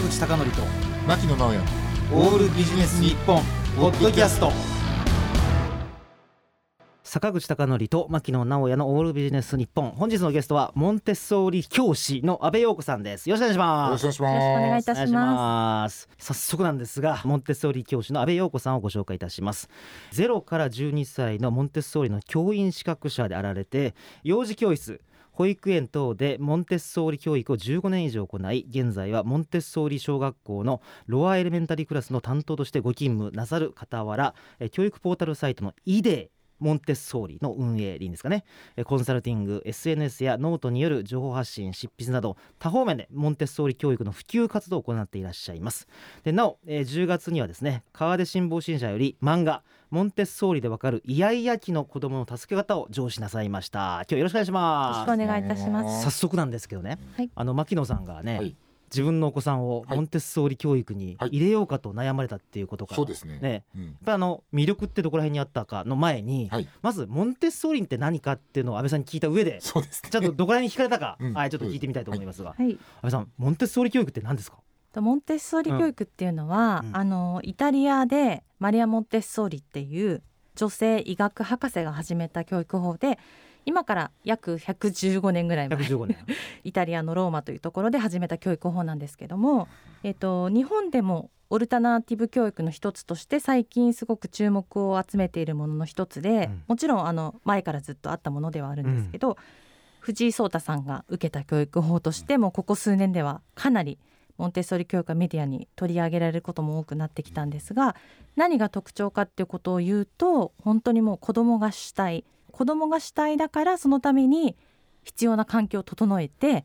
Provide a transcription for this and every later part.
坂口孝則と牧野直哉。オールビジネス日本ポッドキャスト。坂口孝則と牧野直哉のオールビジネス日本。本日のゲストはモンテッソーリ教師の阿部陽子さんです。よろしくお願いしよろますしくお願いします。よろしくお願いいたします。ます早速なんですがモンテッソーリ教師の阿部陽子さんをご紹介いたします。0から12歳のモンテッソーリの教員資格者であられて幼児教室保育園等でモンテッソーリ教育を15年以上行い現在はモンテッソーリ小学校の Lower Elementary クラスの担当としてご勤務なさる傍ら教育ポータルサイトのイデーモンテッソーリの運営でいいんですかね。えコンサルティング SNS やノートによる情報発信執筆など多方面でモンテッソーリ教育の普及活動を行っていらっしゃいます。でなお、えー10月にはですね河出書房新社より漫画モンテッソーリでわかるイヤイヤ期の子供の助け方を上梓なさいました。今日よろしくお願いしよろますしくお願いいたします。早速なんですけどね、はい。あの牧野さんがね、はい自分のお子さんをはい。モンテッソーリ教育に入れようかと悩まれたっていうことから、そうですね。ね。うん。やっぱりあの魅力ってどこら辺にあったかの前に、はい。まずモンテッソーリンって何かっていうのを安倍さんに聞いた上でそうですね。ちょっとどこら辺に聞かれたか、うん。はいちょっと聞いてみたいと思いますが、はい。安倍さんモンテッソーリ教育って何ですか？とモンテッソーリ教育っていうのは、うん。あのイタリアでマリア・モンテッソーリっていう女性医学博士が始めた教育法で今から約115年ぐらい前。115年。イタリアのローマというところで始めた教育法なんですけども、えっと、日本でもオルタナティブ教育の一つとして最近すごく注目を集めているものの一つで、うん。もちろんあの前からずっとあったものではあるんですけど、藤井聡太さんが受けた教育法としてもここ数年ではかなりモンテッソーリ教育がメディアに取り上げられることも多くなってきたんですが何が特徴かっていうことを言うと本当にもう子供が主体子供が主体だからそのために必要な環境を整えて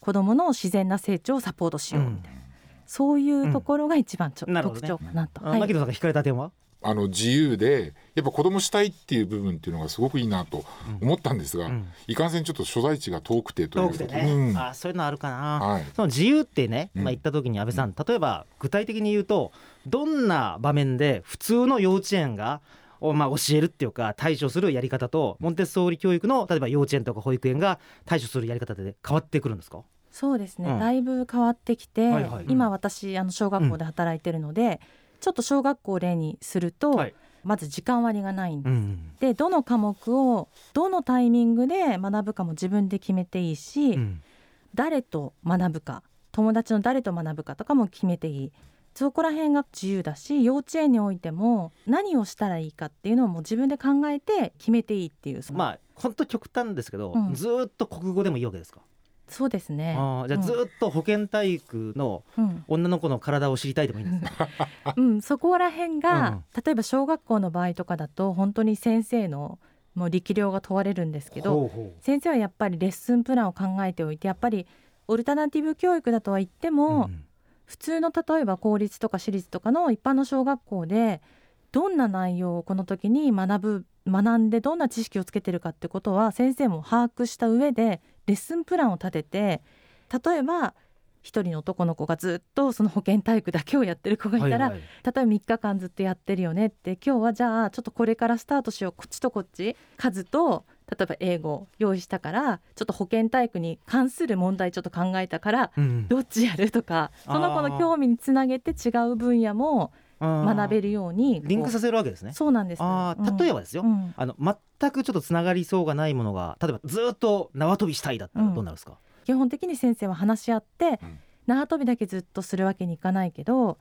子供の自然な成長をサポートしようみたいな、そういうところが一番ちょ、うん。特徴かなと。あはい。牧野さんが聞かれた点は？あの自由でやっぱ子供主体っていう部分っていうのがすごくいいなと思ったんですが、うん。いかんせんちょっと所在地が遠くてということ遠くてね、うん。あそういうのあるかな、はい。その自由ってね、うん。まあ、言った時に安倍さん、例えば具体的に言うとどんな場面で普通の幼稚園がおまあ、教えるっていうか対処するやり方とモンテッソーリ教育の例えば幼稚園とか保育園が対処するやり方で変わってくるんですか？そうですね、うん。だいぶ変わってきて、はいはい今私あの小学校で働いてるので、ちょっと小学校を例にすると、はい。まず時間割がないんです。うん。でどの科目をどのタイミングで学ぶかも自分で決めていいし、うん。誰と学ぶか友達の誰と学ぶかとかも決めていいそこら辺が自由だし幼稚園においても何をしたらいいかっていうのをもう自分で考えて決めていいっていうまあ本当極端ですけど、うん。ずーっと国語でもいいわけですか、そうですね。じゃあずーっと保健体育のうん。女の子の体を知りたいでもいいんですか、うん、そこら辺が、うん。例えば小学校の場合とかだと本当に先生のもう力量が問われるんですけど先生はやっぱりレッスンプランを考えておいてやっぱりオルタナティブ教育だとは言ってうも、うん普通の例えば公立とか私立とかの一般の小学校でどんな内容をこの時に学ぶ学んでどんな知識をつけてるかってことは先生も把握した上でレッスンプランを立てて例えば一人の男の子がずっとその保健体育だけをやってる子がいたら、はいはい。例えば3日間ずっとやってるよねって今日はじゃあちょっとこれからスタートしようこっちとこっち数と例えば英語を用意したからちょっと保健体育に関する問題ちょっと考えたからうん。どっちやるとかその子の興味につなげて違う分野も学べるるようにリンクさせせるわけですね。そうなんですあー例えばですよ、うん。あの全くちょっとつながりそうがないものが例えばずっと縄跳びしたいだったらどうなるんですか、基本的に先生は話し合って、うん。縄跳びだけずっとするわけにいかないけど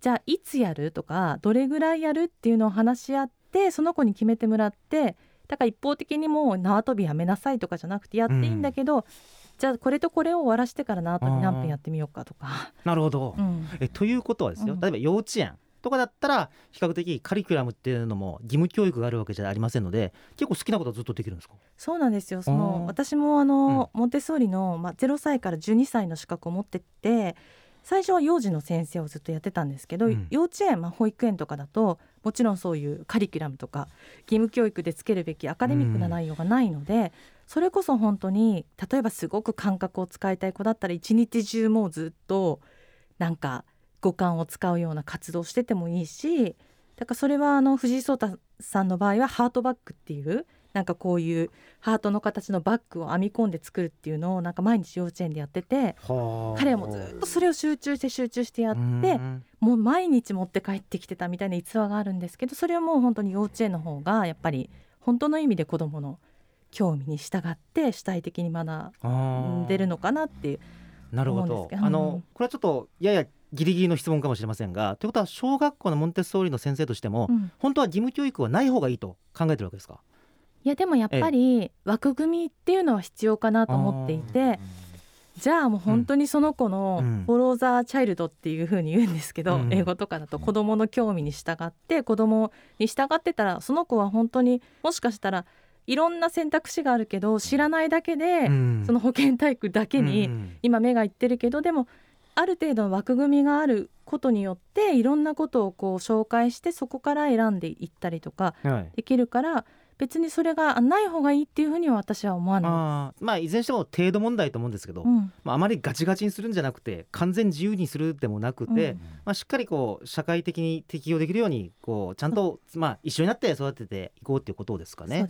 じゃあいつやるとかどれぐらいやるっていうのを話し合ってその子に決めてもらってだから一方的にもう縄跳びやめなさいとかじゃなくてやっていいんだけど、じゃあこれとこれを終わらしてから縄跳び何分やってみようかとか。なるほど、うん。えということはですよ、うん。例えば幼稚園とかだったら比較的カリキュラムっていうのも義務教育があるわけじゃありませんので結構好きなことはずっとできるんですか？そうなんですよ。その私もあの、モンテッソーリの、まあ、0歳から12歳の資格を持ってって最初は幼児の先生をずっとやってたんですけど、うん。幼稚園、まあ、保育園とかだともちろんそういうカリキュラムとか義務教育でつけるべきアカデミックな内容がないので、それこそ本当に例えばすごく感覚を使いたい子だったら一日中もうずっとなんか五感を使うような活動をしててもいいしだからそれはあの藤井聡太さんの場合はハートバックっていうなんかこういうハートの形のバッグを編み込んで作るっていうのをなんか毎日幼稚園でやってて彼もずっとそれを集中して集中してやってもう毎日持って帰ってきてたみたいな逸話があるんですけどそれはもう本当に幼稚園の方がやっぱり本当の意味で子どもの興味に従って主体的に学んでるのかなっていうなるほど。あのこれはちょっとややギリギリの質問かもしれませんがということは小学校のモンテッソーリの先生としても、うん、本当は義務教育はない方がいいと考えてるわけですか？いやでもやっぱり枠組みっていうのは必要かなと思っていてじゃあもう本当にその子のフォロー・ザ・チャイルドっていうふうに言うんですけど、うん、英語とかだと子どもの興味に従って子どもに従ってたらその子は本当にもしかしたらいろんな選択肢があるけど知らないだけで、その保健体育だけに今目がいってるけどでもある程度の枠組みがあることによっていろんなことをこう紹介してそこから選んでいったりとかできるから、はい、別にそれがない方がいいっていうふうには私は思わないまあいずれにしても程度問題と思うんですけど、うん、まあ、あまりガチガチにするんじゃなくて完全自由にするでもなくて、うん、まあ、しっかりこう社会的に適用できるようにこうちゃんと、まあ、一緒になって育てていこうっていうことですかね。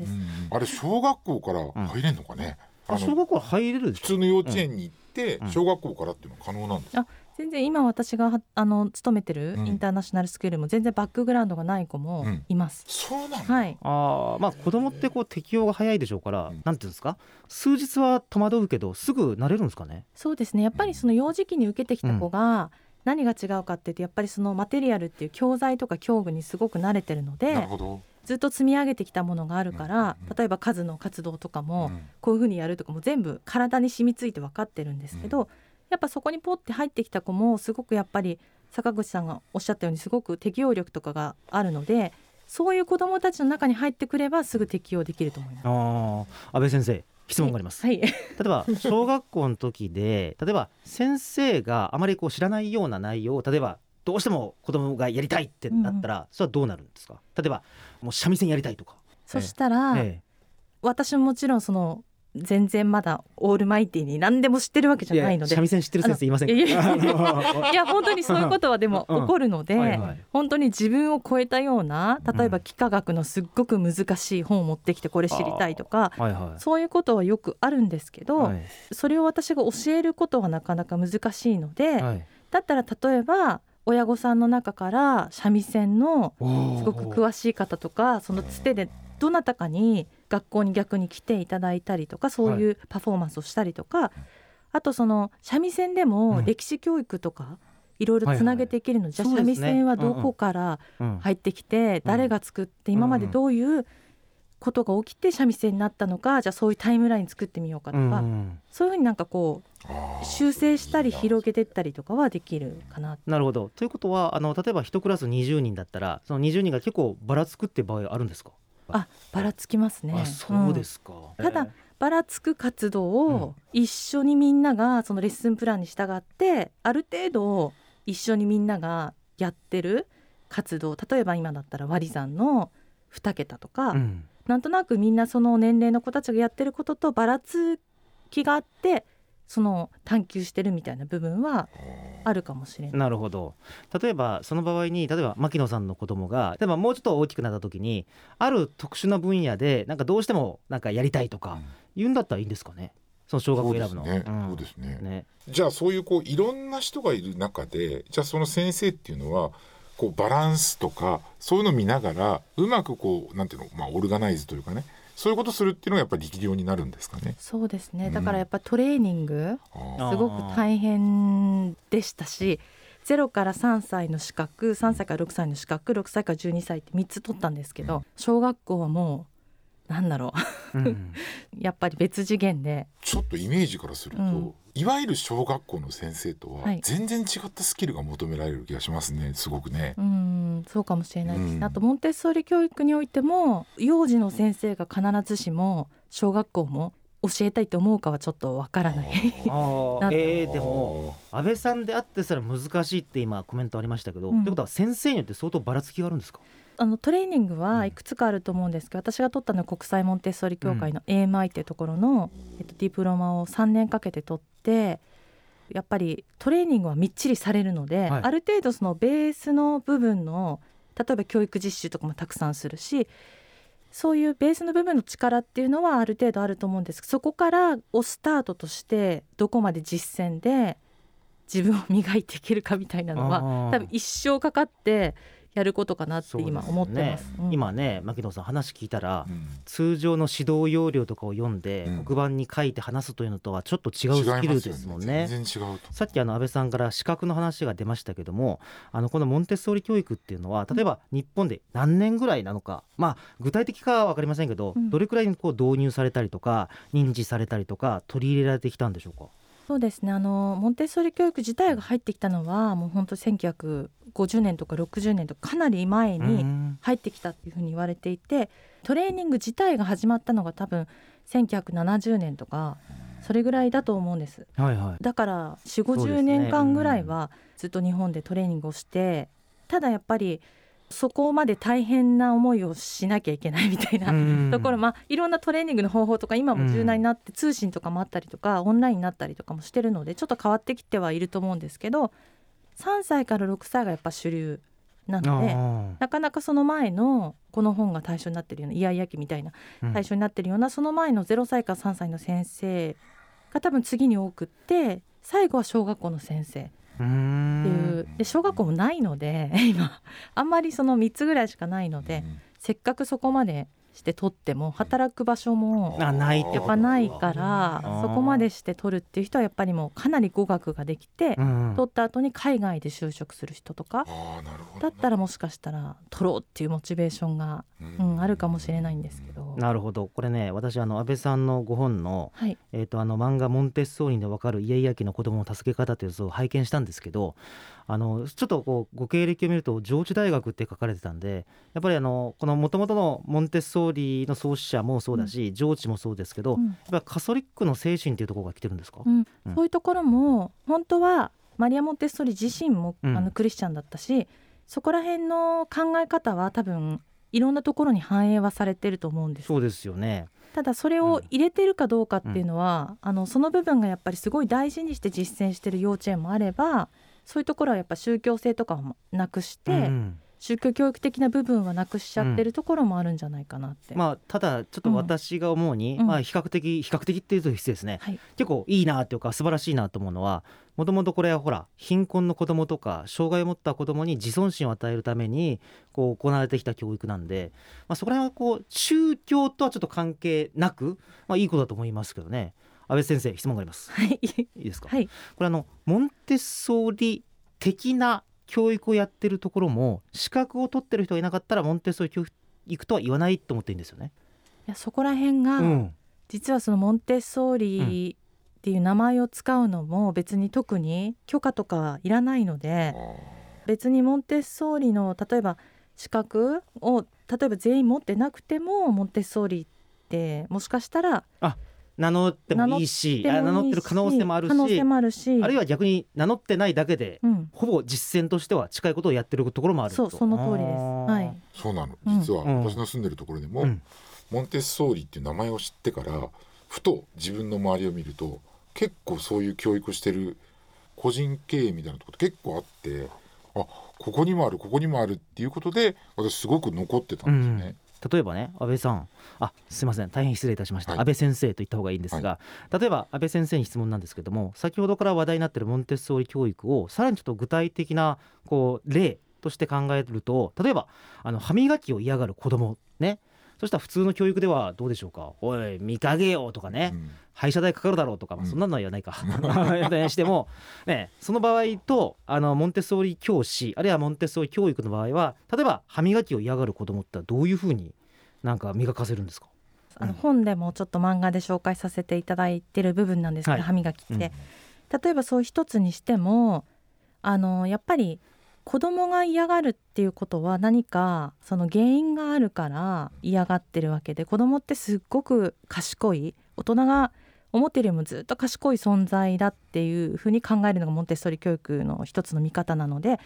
あれ小学校から入れんのかね、あ小学校入れる普通の幼稚園に行って、小学校からっていうのは可能なんですか、全然今私があの勤めてるインターナショナルスクールも全然バックグラウンドがない子もいます。うん、そうなんはい。ああまあ子供ってこう適応が早いでしょうから、うん、なんていうんですか？数日は戸惑うけどすぐ慣れるんですかね？そうですね。やっぱりその幼児期に受けてきた子が、何が違うかっていうとやっぱりそのマテリアルっていう教材とか教具にすごく慣れてるので。なるほど。ずっと積み上げてきたものがあるから、例えば数の活動とかもこういうふうにやるとかも全部体に染みついて分かってるんですけど、やっぱそこにポッて入ってきた子もすごくやっぱり坂口さんがおっしゃったようにすごく適応力とかがあるのでそういう子どもたちの中に入ってくればすぐ適応できると思います。あ安倍先生質問があります、はい、例えば小学校の時で例えば先生があまりこう知らないような内容を例えばどうしても子供がやりたいってなったら、うん、それはどうなるんですか？例えばもう三味線やりたいとか。そしたら、ええ、私ももちろんその全然まだオールマイティに何でも知ってるわけじゃないので。三味線知ってる先生いませんいや本当にそういうことはでも起こるので、うんはいはい、本当に自分を超えたような例えば幾何学のすっごく難しい本を持ってきてこれ知りたいとか、はいはい、そういうことはよくあるんですけど、はい、それを私が教えることはなかなか難しいので、はい、だったら例えば親御さんの中から三味線のすごく詳しい方とかそのつてでどなたかに学校に逆に来ていただいたりとかそういうパフォーマンスをしたりとか、はい、あとその三味線でも歴史教育とか、いろいろつなげていけるの、じゃあ三味線はどこから入ってきて、誰が作って今までどういうことが起きて三味線になったのかじゃあそういうタイムライン作ってみようかとか、そういうふうになんかこう修正したり広げていったりとかはできるかな。なるほど。ということはあの例えば1クラス20人だったらその20人が結構ばらつくって場合あるんですか？あばらつきますね。そうですか、うん、ただばらつく活動を一緒にみんながそのレッスンプランに従ってある程度一緒にみんながやってる活動例えば今だったら割り算の2桁とか、うん、なんとなくみんなその年齢の子たちがやってることとばらつきがあってその探求してるみたいな部分はあるかもしれない。なるほど例えばその場合に例えば牧野さんの子供が例えばもうちょっと大きくなった時にある特殊な分野でなんかどうしてもなんかやりたいとか言うんだったらいいんですかね？その小学校選ぶの。そうですね。ねじゃあそういうこういろんな人がいる中でじゃあその先生っていうのはこうバランスとかそういうのを見ながらうまくこうなんていうのまあオルガナイズというかねそういうことするっていうのがやっぱり力量になるんですかね。そうですね。だからやっぱトレーニング、すごく大変でしたし。0から3歳の資格3歳から6歳の資格6歳から12歳って3つ取ったんですけど、小学校はもうなんだろう。うん、やっぱり別次元で。ちょっとイメージからすると、うん、いわゆる小学校の先生とは全然違ったスキルが求められる気がしますね。すごくね。うんそうかもしれないです、うん、あとモンテッソーリ教育においても幼児の先生が必ずしも小学校も教えたいと思うかはちょっとわからない。あ えー、でも安倍さんであってすら難しいって今コメントありましたけど、うん、ってことは先生によって相当ばらつきがあるんですか？あのトレーニングはいくつかあると思うんですけど、私が取ったのは国際モンテッソーリ協会の AMI っていうところの、えっと、ディプロマを3年かけて取ってやっぱりトレーニングはみっちりされるので、はい、ある程度そのベースの部分の例えば教育実習とかもたくさんするしそういうベースの部分の力っていうのはある程度あると思うんです。そこからをスタートとしてどこまで実践で自分を磨いていけるかみたいなのは多分一生かかってやることかなって今思ってます。ねうん、今ね牧野さん話聞いたら、うん、通常の指導要領とかを読んで、うん、黒板に書いて話すというのとはちょっと違うスキルですもんね。ねさっきあの安倍さんから資格の話が出ましたけどもあのこのモンテッソーリ教育っていうのは例えば日本で何年ぐらいなのか、まあ具体的かは分かりませんけど、どれくらいにこう導入されたりとか認知されたりとか取り入れられてきたんでしょうか？そうですね。あのモンテッソーリ教育自体が入ってきたのはもう本当1950年とか60年とかかなり前に入ってきたっていうふうに言われていてトレーニング自体が始まったのが多分1970年とかそれぐらいだと思うんです、はいはい、だから4 5 0年間ぐらいはずっと日本でトレーニングをして、ただやっぱりそこまで大変な思いをしなきゃいけないみたいなところ、まあ、いろんなトレーニングの方法とか今も柔軟になって通信とかもあったりとかオンラインになったりとかもしてるのでちょっと変わってきてはいると思うんですけど3歳から6歳がやっぱ主流なのでなかなかその前のこの本が対象になってるようなイヤイヤ期みたいな対象になってるような、その前の0歳から3歳の先生が多分次に多くって最後は小学校の先生いう。で小学校もないので 今あんまりその3つぐらいしかないのでせっかくそこまでして取っても働く場所もやっぱないからそこまでして取るっていう人はやっぱりもうかなり語学ができて、取った後に海外で就職する人とかだったらもしかしたら取ろうっていうモチベーションが、うん、あるかもしれないんですけど。なるほど。これね私あの安倍さんのご本の,、はい。えー、とあの漫画「モンテッソーリでわかるイヤイヤ期の子供の助け方」というやつを拝見したんですけどあのちょっとこうご経歴を見ると上智大学って書かれてたんでやっぱりあのこのもともとのモンテッソーリの創始者もそうだし、うん、上智もそうですけど、うん、やっぱカソリックの精神っていうところが来てるんですか、うん、そういうところも本当はマリア・モンテッソーリ自身も、あのクリスチャンだったしそこら辺の考え方は多分いろんなところに反映はされてると思うんです。そうですよね。ただそれを入れてるかどうかっていうのは、あのその部分がやっぱりすごい大事にして実践してる幼稚園もあればそういうところはやっぱ宗教性とかをなくして、うん、宗教教育的な部分はなくしちゃってるところもあるんじゃないかなって。うん、まあ、ただちょっと私が思うに、うん、まあ、比較的比較的っていうと失礼ですね、はい、結構いいなっていうか素晴らしいなと思うのはもともとこれはほら貧困の子どもとか障害を持った子どもに自尊心を与えるためにこう行われてきた教育なんで、まあ、そこら辺はこう宗教とはちょっと関係なく、まあ、いいことだと思いますけどね安倍先生質問があります。はい、いいですか、はい、これあのモンテッソーリ的な教育をやってるところも資格を取ってる人がいなかったらモンテッソーリ教育とは言わないと思っていいんですよね。いやそこら辺が、うん、実はそのモンテッソーリっていう名前を使うのも別に特に許可とかいらないので別にモンテッソーリの例えば資格を例えば全員持ってなくてもモンテッソーリってもしかしたらあ名乗ってもいいし名乗ってる可能性もあるしあるいは逆に名乗ってないだけで、うん、ほぼ実践としては近いことをやってるところもあるそうその通りです。はい、そうなの実は。私の住んでるところでも、うん、モンテッソーリっていう名前を知ってからふと自分の周りを見ると結構そういう教育してる個人経営みたいなところ結構あってあここにもあるここにもあるっていうことで私すごく残ってたんですよね。例えばね安倍さん。あすいません。大変失礼いたしました、はい、安倍先生と言った方がいいんですが、はい、例えば安倍先生に質問なんですけども先ほどから話題になっているモンテッソーリ教育をさらにちょっと具体的なこう例として考えると例えばあの歯磨きを嫌がる子供ねそしたら普通の教育ではどうでしょうか「おい見かけよ」とかね、うん、歯医者代かかるだろうとか、まあ、そんなのは言わないか、うん、しても、ね、その場合とあのモンテッソーリ教師あるいはモンテッソーリ教育の場合は例えば歯磨きを嫌がる子供ってどういうふうになんか磨かせるんですか？あの本でもちょっと漫画で紹介させていただいてる部分なんですけど、はい、歯磨きって、うん、例えばそう一つにしてもあのやっぱり子供が嫌がるっていうことは何かその原因があるから嫌がってるわけで子供ってすっごく賢い大人が思ってるよりもずっと賢い存在だっていうふうに考えるのがモンテッソリ教育の一つの見方なので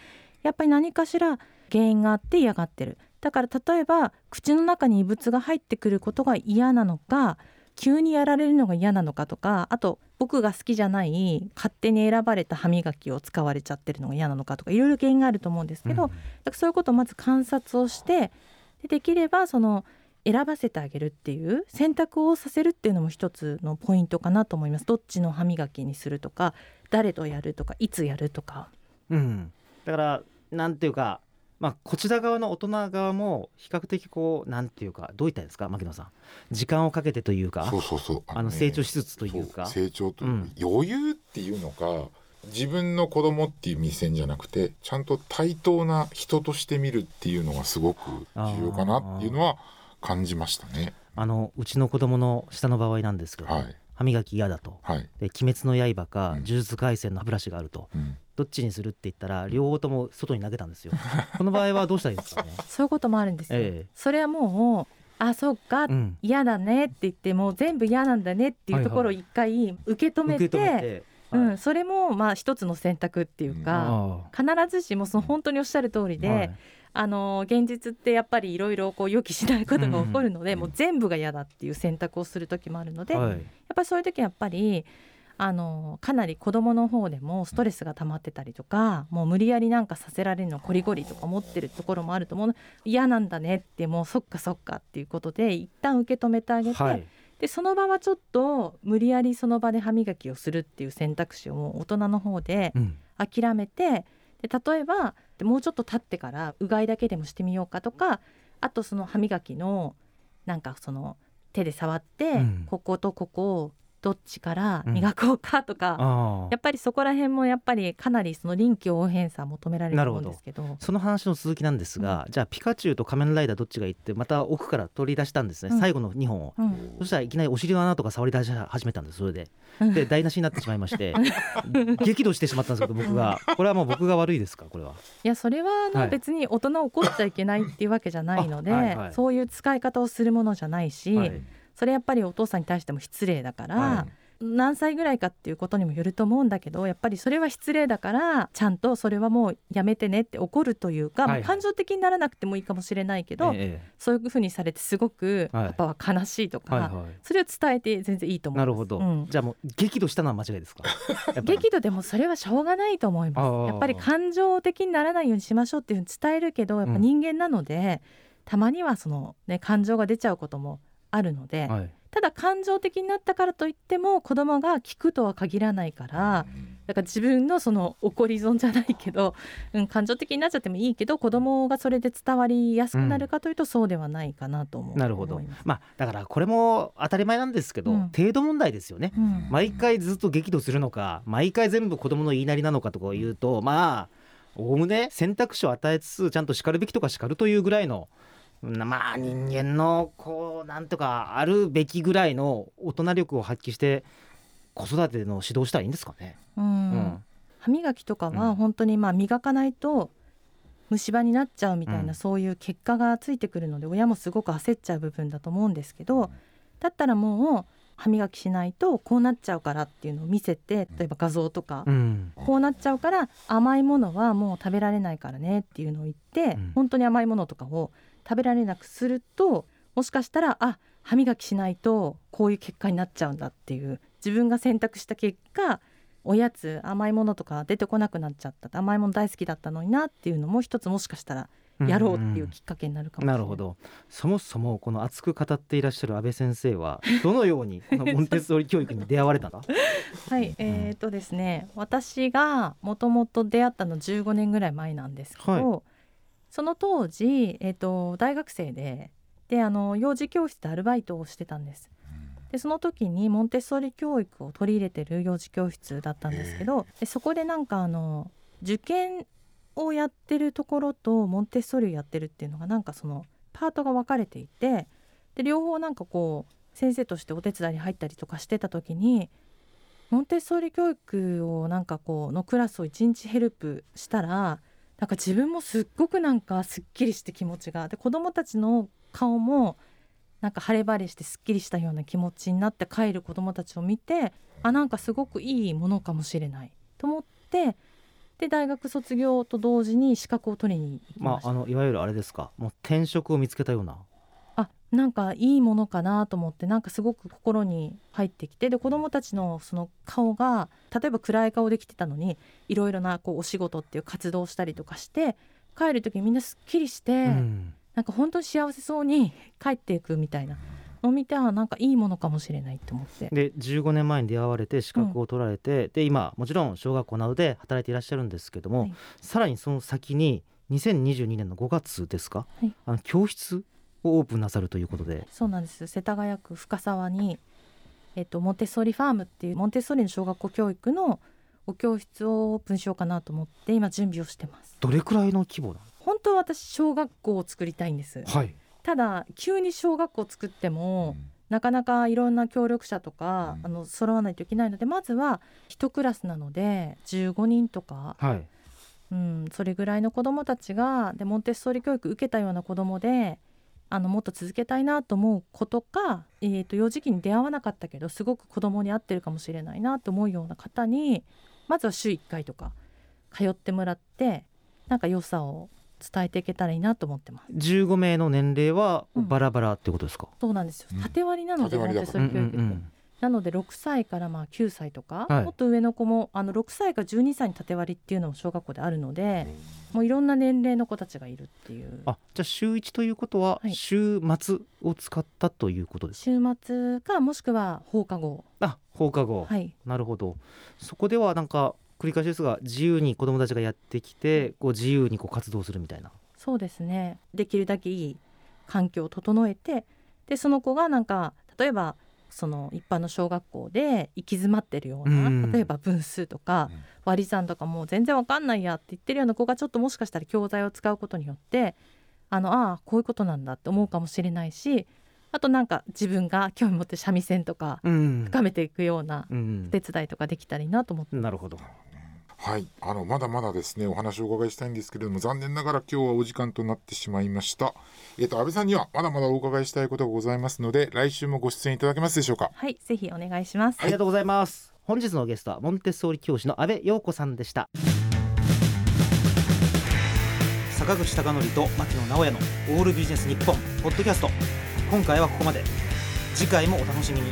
やっぱり何かしら原因があって嫌がってるだから例えば口の中に異物が入ってくることが嫌なのか急にやられるのが嫌なのかとかあと僕が好きじゃない勝手に選ばれた歯磨きを使われちゃってるのが嫌なのかとかいろいろ原因があると思うんですけど、うん、そういうことをまず観察をしてでできればその選ばせてあげるっていう選択をさせるっていうのも一つのポイントかなと思います。どっちの歯磨きにするとか誰とやるとかいつやるとか。うん、だからなんていうかまあこちら側の大人側も比較的こうなんていうかどういったですか牧野さん。時間をかけてというかそうそうそう。あのね成長しつつというか。成長といううん。余裕っていうのか自分の子供っていう目線じゃなくてちゃんと対等な人として見るっていうのがすごく重要かなっていうのは感じましたね。あのうちの子供の下の場合なんですけど、はい歯磨き嫌だと。はい、「で鬼滅の刃」かうん「呪術廻戦」の歯ブラシがあると。うん、どっちにするって言ったら両方とも外に投げたんですよ。この場合はどうしたらいいですか？ねそういうこともあるんですよ、えそれはもうあそっかえうん。嫌だねって言ってもう全部嫌なんだねっていうところを一回受け止めて,、うはい。ん、それもまあ一つの選択っていうか、あ必ずしもその本当におっしゃる通りで、あはいあの現実ってやっぱりいろいろこう予期しないことが起こるので、うんもう全部が嫌だっていう選択をする時もあるので、やっはいぱりそういう時はやっぱりあのかなり子どもの方でもストレスが溜まってたりとかもう無理やりなんかさせられるのこりごりとか思ってるところもあると思うの。嫌なんだねってもうそっかそっかっていうことで一旦受け止めてあげて、はい。でその場はちょっと無理やりその場で歯磨きをするっていう選択肢をもう大人の方でうん。諦めてで例えばでもうちょっと経ってからうがいだけでもしてみようかとかあとその歯磨きのなんかその手で触って、うん。こことここをどっちから磨こうかとか、あやっぱりそこら辺もやっぱりかなりその臨機応変さ求められると思うんですけど。その話の続きなんですが、じゃあピカチュウと仮面ライダーどっちがいいってまた奥から取り出したんですね、うん。最後の2本を。うん。そしたらいきなりお尻の穴とか触り出し始めたんですそれで。うん。で台無しになってしまいまして 激怒してしまったんですけど僕が。これはもう僕が悪いですかこれは？いやそれはあはい。の別に大人怒っちゃいけないっていうわけじゃないので、あはいはい。そういう使い方をするものじゃないし、はいそれやっぱりお父さんに対しても失礼だから、は何歳ぐらいかっていうことにもよると思うんだけどやっぱりそれは失礼だからちゃんとそれはもうやめてねって怒るというか、はい感情的にならなくてもいいかもしれないけど、えそういうふうにされてすごくはい。パパは悲しいとか、えはいはそれを伝えて全然いいとい思うなるほど、うん。じゃあもう激怒したのは間違いですか？激怒でもそれはしょうがないと思います。やっぱり感情的にならないようにしましょうっていうふうに伝えるけどやっぱ人間なので、たまにはその、ね、感情が出ちゃうこともあるので、はい。ただ感情的になったからといっても子供が聞くとは限らないからだから自分のその怒り損じゃないけど、うん、感情的になっちゃってもいいけど子供がそれで伝わりやすくなるかというとそうではないかなと思う、なるほど。まあだからこれも当たり前なんですけど、うん。程度問題ですよね。うん。毎回ずっと激怒するのか毎回全部子供の言いなりなのかとか言うとまあおおむね選択肢を与えつつちゃんと叱るべきとか叱るというぐらいのなまあ人間のこうなんとかあるべきぐらいの大人力を発揮して子育ての指導したらいいんですかね。うん。うん。歯磨きとかうん。は本当にまあ磨かないと虫歯になっちゃうみたいな、うん。そういう結果がついてくるので親もすごく焦っちゃう部分だと思うんですけどだったらもう歯磨きしないとこうなっちゃうからっていうのを見せて例えば画像とか、うん。こうなっちゃうから甘いものはもう食べられないからねっていうのを言って、うん。本当に甘いものとかを食べられなくするともしかしたらあ歯磨きしないとこういう結果になっちゃうんだっていう自分が選択した結果おやつ甘いものとか出てこなくなっちゃった甘いもの大好きだったのになっていうのも一つもしかしたらやろうっていうきっかけになるかもしれな。ないるほど。そもそもこの熱く語っていらっしゃる安倍先生はどのように このモンテッソーリ教育に出会われたの はい、えーとですね私がもともと出会ったの15年ぐらい前なんですけど、はその当時、えー、と大学生でであの幼児教室でアルバイトをしてたんです。でその時にモンテッソーリ教育を取り入れてる幼児教室だったんですけどでそこでなんかあの受験をやってるところとモンテッソーリをやってるっていうのがなんかそのパートが分かれていてで両方なんかこう先生としてお手伝いに入ったりとかしてた時にモンテッソーリ教育をなんかこうのクラスを一日ヘルプしたらなんか自分もすっごくなんかすっきりして気持ちがで子どもたちの顔もなんか晴れ晴れしてすっきりしたような気持ちになって帰る子供たちを見てあなんかすごくいいものかもしれないと思ってで大学卒業と同時に資格を取りに行きました。まああのいわゆるあれですかもう転職を見つけたようななんかいいものかなと思ってなんかすごく心に入ってきてで子どもたちのその顔が例えば暗い顔で来てたのにいろいろなこうお仕事っていう活動をしたりとかして帰る時みんなすっきりして、うん。なんか本当に幸せそうに 帰っていくみたいな。のを見てあなんかいいものかもしれないって思って。で15年前に出会われて資格を取られて、で今もちろん小学校などで働いていらっしゃるんですけども、はい。さらにその先に2022年の5月ですか、はい。あの教室をオープンなさるということで。そうなんです。世田谷区深沢に、えっと、モンテッソーリファームっていうモンテッソーリの小学校教育のお教室をオープンしようかなと思って今準備をしてます。どれくらいの規模な本当は私小学校を作りたいんです。のはい。ただ急に小学校を作っても、なかなかいろんな協力者とか、うん。あの揃わないといけないのでまずは一クラスなので15人とか、はい。うん、それぐらいの子どもたちがでモンテッソーリ教育受けたような子どもであのもっと続けたいなと思う子とか、えー、と幼児期に出会わなかったけどすごく子どもに合ってるかもしれないなと思うような方にまずは週1回とか通ってもらってなんか良さを伝えていけたらいいなと思ってます。15名の年齢はうん。バラバラってことですか、そうなんですよ。うん。縦割りなので、うんうんうんなので6歳からまあ9歳とか、はい。もっと上の子もあの6歳から12歳に縦割りっていうのも小学校であるのでもういろんな年齢の子たちがいるっていう。あじゃあ週1ということははい。週末を使ったということですか、週末かもしくは放課後。あ放課後、はい。なるほど。そこではなんか繰り返しですが自由に子どもたちがやってきてこう自由にこう活動するみたいな。そうですね。できるだけいい環境を整えてでその子がなんか例えばその一般の小学校で行き詰まってるような、うん。例えば分数とかうん。割り算とかもう全然わかんないやって言ってるような子がちょっともしかしたら教材を使うことによってあのああこういうことなんだって思うかもしれないしあとなんか自分が興味持って三味線とかうん。深めていくようなうん。手伝いとかできたらいいなと思って。なるほどはい、あのまだまだですねお話をお伺いしたいんですけれども残念ながら今日はお時間となってしまいました。えっ、と安倍さんにはまだまだお伺いしたいことがございますので来週もご出演いただけますでしょうか？はいぜひお願いします。ありがとうございます、本日のゲストはモンテッソーリ教師の安倍陽子さんでした坂口孝則と牧野直哉のオールビジネス日本ポッドキャスト今回はここまで次回もお楽しみに